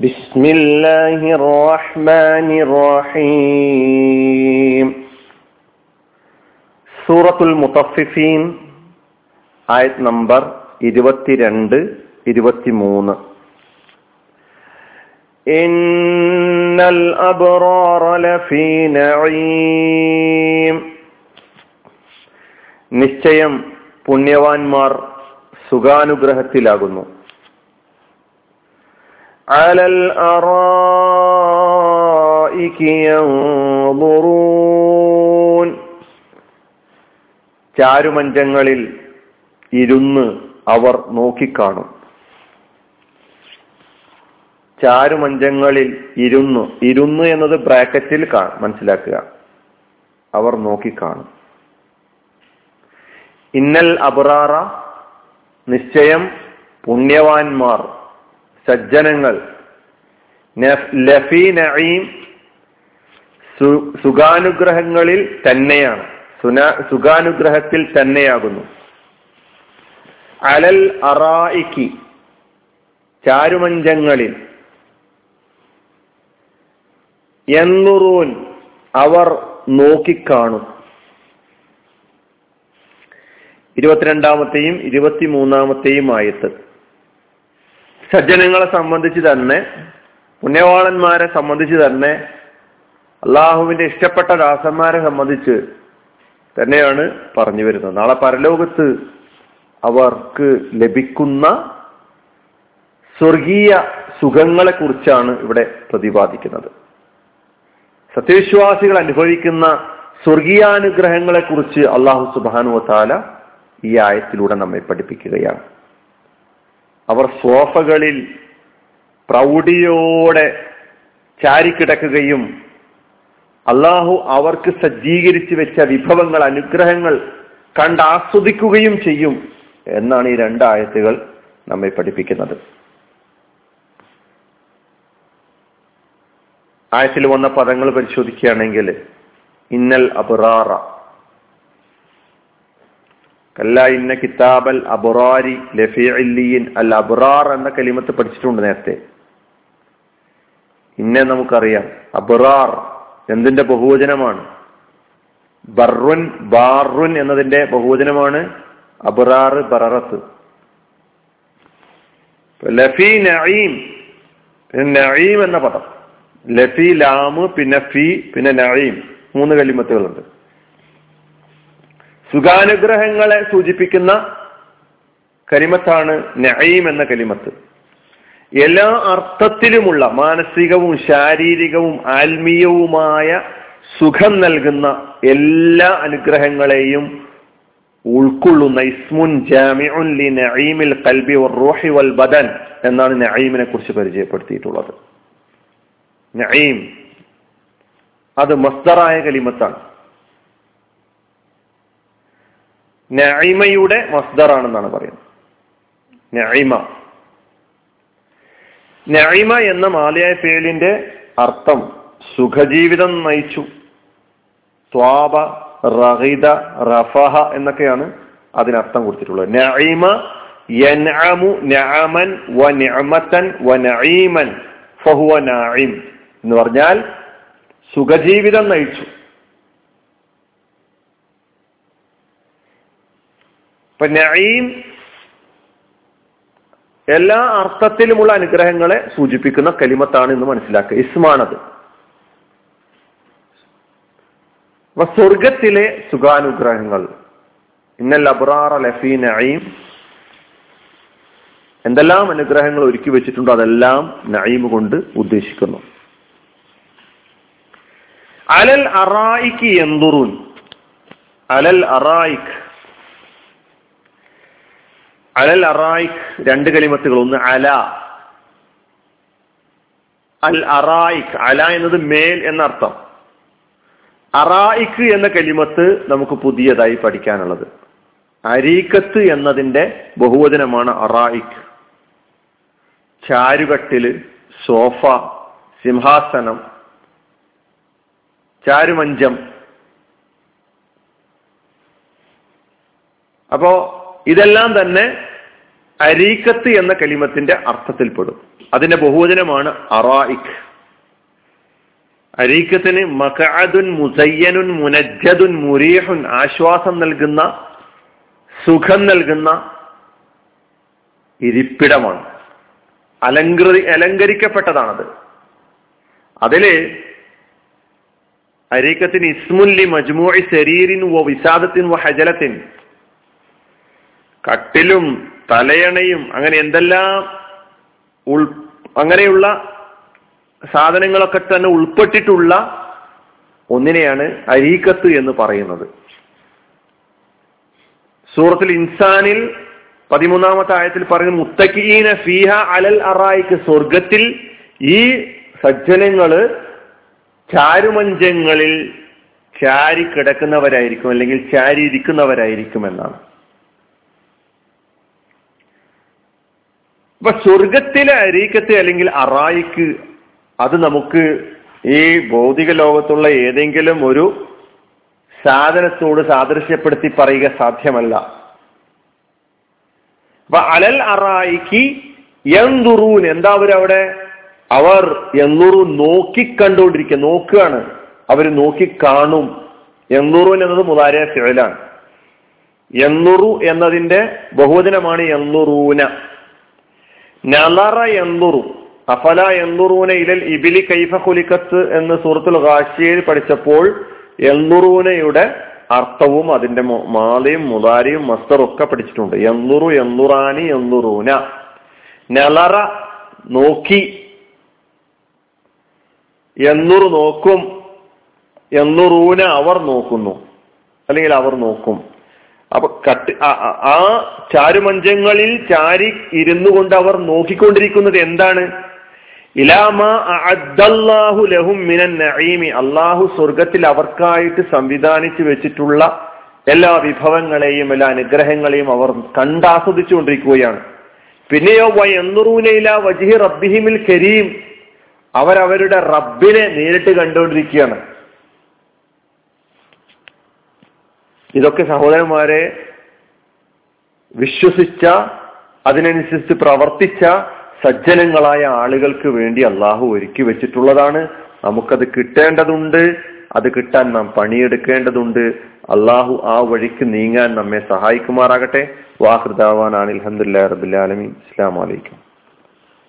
بسم الله الرحمن الرحيم സൂറത്തുൽ മുത്തഫിഫീൻ ആയത് നമ്പർ ഇരുപത്തിരണ്ട് ഇരുപത്തിമൂന്ന് ഇന്നൽ അബ്റാറ ലഫീ നഈം നിശ്ചയം പുണ്യവാന്മാർ സുഖാനുഗ്രഹത്തിലാകുന്നു അലൽ الأرائك ينظرون. ചാരുമഞ്ചങ്ങളിൽ ഇരുന്ന് അവർ നോക്കിക്കാണും. ചാരുമഞ്ചങ്ങളിൽ ഇരുന്ന് ഇരുന്ന് എന്നത് ബ്രാക്കറ്റിൽ മനസ്സിലാക്കുക. അവർ നോക്കിക്കാണും. ഇന്നൽ അബ്രാറ നിശ്ചയം പുണ്യവാന്മാർ. സജ്ജനങ്ങൾ. ലഫി നഈം സുഖാനുഗ്രഹങ്ങളിൽ തന്നെയാണ്. സുഖാനുഗ്രഹത്തിൽ തന്നെയാകുന്നു. അലൽ അറായിക്ക് ചാരുമഞ്ചങ്ങളിൽ എന്നുറൂൻ അവർ നോക്കിക്കാണും. ഇരുപത്തിരണ്ടാമത്തെയും ഇരുപത്തിമൂന്നാമത്തെയും ആയത്ത്. സജ്ജനങ്ങളെ സംബന്ധിച്ച് തന്നെ പുണ്യവാളന്മാരെ സംബന്ധിച്ച് തന്നെ അള്ളാഹുവിന്റെ ഇഷ്ടപ്പെട്ട ദാസന്മാരെ സംബന്ധിച്ച് തന്നെയാണ് പറഞ്ഞു വരുന്നത്. നാളെ പരലോകത്ത് അവർക്ക് ലഭിക്കുന്ന സ്വർഗീയ സുഖങ്ങളെ കുറിച്ചാണ് ഇവിടെ പ്രതിപാദിക്കുന്നത്. സത്യവിശ്വാസികൾ അനുഭവിക്കുന്ന സ്വർഗീയാനുഗ്രഹങ്ങളെ കുറിച്ച് അള്ളാഹു സുബാനു താല ഈ ആയത്തിലൂടെ നമ്മെ പഠിപ്പിക്കുകയാണ്. അവർ സോഫകളിൽ പ്രൗഢിയോടെ ചാരിക്കിടക്കുകയും അള്ളാഹു അവർക്ക് സജ്ജീകരിച്ചു വെച്ച വിഭവങ്ങൾ അനുഗ്രഹങ്ങൾ കണ്ടാസ്വദിക്കുകയും ചെയ്യും എന്നാണ് ഈ രണ്ടായത്തുകൾ നമ്മെ പഠിപ്പിക്കുന്നത്. ആയത്തിൽ വന്ന പദങ്ങൾ പരിശോധിക്കുകയാണെങ്കിൽ ഇന്നൽ അബുറാറ കല്ല ഇന്ന കിതാബൽ അബുറാരി ലഫിഅല്ലിയിൻ അൽ അബുറാർ എന്ന കലിമത്ത് പഠിച്ചിട്ടുണ്ട് നേരത്തെ. ഇന്നെ നമുക്കറിയാം. അബുറാർ എന്തിന്റെ ബഹുവചനമാണ്? ബർറുൻ ബാറുൻ എന്നതിന്റെ ബഹുവചനമാണ് അബുറാർ ബററത്ത്. ലഫി നഈം നഈം എന്ന പദം. ലഫി ലാമ് പിന്നെ ഫി പിന്നെ നഈം. മൂന്ന് കലിമത്തുകളുണ്ട്. സുഖാനുഗ്രഹങ്ങളെ സൂചിപ്പിക്കുന്ന കരിമത്താണ് നഈം എന്ന കലിമത്ത്. എല്ലാ അർത്ഥത്തിലുമുള്ള മാനസികവും ശാരീരികവും ആത്മീയവുമായ സുഖം നൽകുന്ന എല്ലാ അനുഗ്രഹങ്ങളെയും ഉൾക്കൊള്ളുന്ന ഇസ്മുൻ ജാമിഉൻ ലി നഈമിൽ ഖൽബി വർ വൽ ബദൻ എന്നാണ് നഈമിനെ കുറിച്ച് പരിചയപ്പെടുത്തിയിട്ടുള്ളത്. നഈം. അത് മസ്ദറായ കലിമത്താണ്. നഈമയുടെ മസ്ദറാണെന്നാണ് പറയുന്നത്. നഈമ. നഈമ എന്ന മാലയായ പേലിന്റെ അർത്ഥം സുഖജീവിതം നയിച്ചു. സ്വാബ റഹിത റഫഹ എന്നൊക്കെയാണ് അതിനർത്ഥം കൊടുത്തിട്ടുള്ളത്. നഈമ യൻഅമു ഫഹുവ നഈം എന്ന് പറഞ്ഞാൽ സുഖജീവിതം നയിച്ചു. ഇപ്പൊ നഈം എല്ലാ അർത്ഥത്തിലുമുള്ള അനുഗ്രഹങ്ങളെ സൂചിപ്പിക്കുന്ന കലിമത്താണ് എന്ന് മനസ്സിലാക്കുക. ഇസ്മാണത്. അപ്പൊ സ്വർഗത്തിലെ സുഖാനുഗ്രഹങ്ങൾ. ഇന്നൽ അബ്രാർ ലഫീ നഈം. എന്തെല്ലാം അനുഗ്രഹങ്ങൾ ഒരുക്കി വെച്ചിട്ടുണ്ടോ അതെല്ലാം നഈം കൊണ്ട് ഉദ്ദേശിക്കുന്നു. അലൽ അറായിക്ക് എന്തുറുൻ അലൽ അറായിക്ക് അലൽ അറായിഖ് രണ്ട് കലിമത്തുകൾ. ഒന്ന് അല. അൽ അറായിഖ്. അല എന്നത് മേൽ എന്നർത്ഥം. അറായിക്ക് എന്ന കലിമത്ത് നമുക്ക് പുതിയതായി പഠിക്കാനുള്ളത്. അരീക്കത്ത് എന്നതിന്റെ ബഹുവചനമാണ് അറായിഖ്. ചാരുകട്ടിൽ സോഫ സിംഹാസനം ചാരുമഞ്ചം. അപ്പോ ഇതെല്ലാം തന്നെ അരീക്കത്ത് എന്ന കലിമത്തിന്റെ അർത്ഥത്തിൽപ്പെടും അതിന്റെ ബഹുവചനമാണ് അറായിക് അരീക്കത്തിന് മഖഅദുൻ മുസയ്യനുൻ മുനജ്ജദുൻ മുരീഹുൻ ആശ്വാസം നൽകുന്ന സുഖം നൽകുന്ന ഇരിപ്പിടമാണ്. അലങ്കൃതി അലങ്കരിക്കപ്പെട്ടതാണത്. അതിൽ അരീക്കത്തിന് ഇസ്മുല്ലി മജ്മൂഇ ശരീരിൻ വ വിസാദത്തിൻ വ ഹജലത്തിൻ കട്ടിലും തലയണയും അങ്ങനെ എന്തെല്ലാം ഉൾ അങ്ങനെയുള്ള സാധനങ്ങളൊക്കെ തന്നെ ഉൾപ്പെട്ടിട്ടുള്ള ഒന്നിനെയാണ് അരീക്കത്ത് എന്ന് പറയുന്നത്. സൂറത്തിൽ ഇൻസാനിൽ പതിമൂന്നാമത്തെ ആയത്തിൽ പറയുന്നു മുത്തക്കീന ഫീഹ അലൽ അറായിക്ക് സ്വർഗത്തിൽ ഈ സജ്ജനങ്ങൾ ചാരുമഞ്ചങ്ങളിൽ ചാരി കിടക്കുന്നവരായിരിക്കും അല്ലെങ്കിൽ ചാരി ഇരിക്കുന്നവരായിരിക്കും എന്നാണ്. അപ്പൊ സ്വർഗത്തിലെ അരീക്കത്ത് അല്ലെങ്കിൽ അറായിക്ക് അത് നമുക്ക് ഈ ഭൗതിക ലോകത്തുള്ള ഏതെങ്കിലും ഒരു സാധനത്തോട് സാദൃശ്യപ്പെടുത്തി പറയുക സാധ്യമല്ല. അപ്പൊ അലൽ അറായിക്ക് എന്തുറൂൻ എന്താ അവർ അവിടെ? അവർ എന്നുറു നോക്കിക്കണ്ടുകൊണ്ടിരിക്കുക നോക്കുകയാണ്. അവർ നോക്കി കാണും. എന്നത് മുതാരായ ഫിഴലാണ് എന്നുറു എന്നതിന്റെ ബഹുവചനമാണ് എന്നുറൂന നലറ എന്നുറു അഫല ഇലൽ ഇബിലി കൈഫ എന്ന് സൂറത്തുൽ ഹാഷിയയിൽ പഠിച്ചപ്പോൾ എന്നുറൂനയുടെ അർത്ഥവും അതിന്റെ മാലയും മുതാരിയും മസ്തറും ഒക്കെ പഠിച്ചിട്ടുണ്ട്. എന്നുറു എന്നുറാനി എന്നുറൂന നലറ നോക്കി. എന്നുറു നോക്കും. എന്നുറൂന അവർ നോക്കുന്നു. അല്ലെങ്കിൽ അവർ നോക്കും. അപ്പൊ കട്ട് ആ ചാരുമഞ്ചങ്ങളിൽ ചാരി ഇരുന്നു കൊണ്ട് അവർ നോക്കിക്കൊണ്ടിരിക്കുന്നത് എന്താണ്? ഇലാമ അദ്ദല്ലാഹു ലഹും അള്ളാഹു സ്വർഗത്തിൽ അവർക്കായിട്ട് സംവിധാനിച്ചു വെച്ചിട്ടുള്ള എല്ലാ വിഭവങ്ങളെയും എല്ലാ അനുഗ്രഹങ്ങളെയും അവർ കണ്ടാസ്വദിച്ചുകൊണ്ടിരിക്കുകയാണ്. പിന്നെയോ വയന്നുറൂനയില വജിഹി റബ്ബിഹിമിൽ കരീം. അവരവരുടെ റബ്ബിനെ നേരിട്ട് കണ്ടുകൊണ്ടിരിക്കുകയാണ്. ഇതൊക്കെ സഹോദരന്മാരെ വിശ്വസിച്ച അതിനനുസരിച്ച് പ്രവർത്തിച്ച സജ്ജനങ്ങളായ ആളുകൾക്ക് വേണ്ടി അള്ളാഹു ഒരുക്കി വെച്ചിട്ടുള്ളതാണ്. നമുക്കത് കിട്ടേണ്ടതുണ്ട്. അത് കിട്ടാൻ നാം പണിയെടുക്കേണ്ടതുണ്ട്. അള്ളാഹു ആ വഴിക്ക് നീങ്ങാൻ നമ്മെ സഹായിക്കുമാറാകട്ടെ. വാഹൃദാവാൻ അനിൽഹമുല്ലാ റബുലാലമി ഇസ്ലാം വലൈക്കും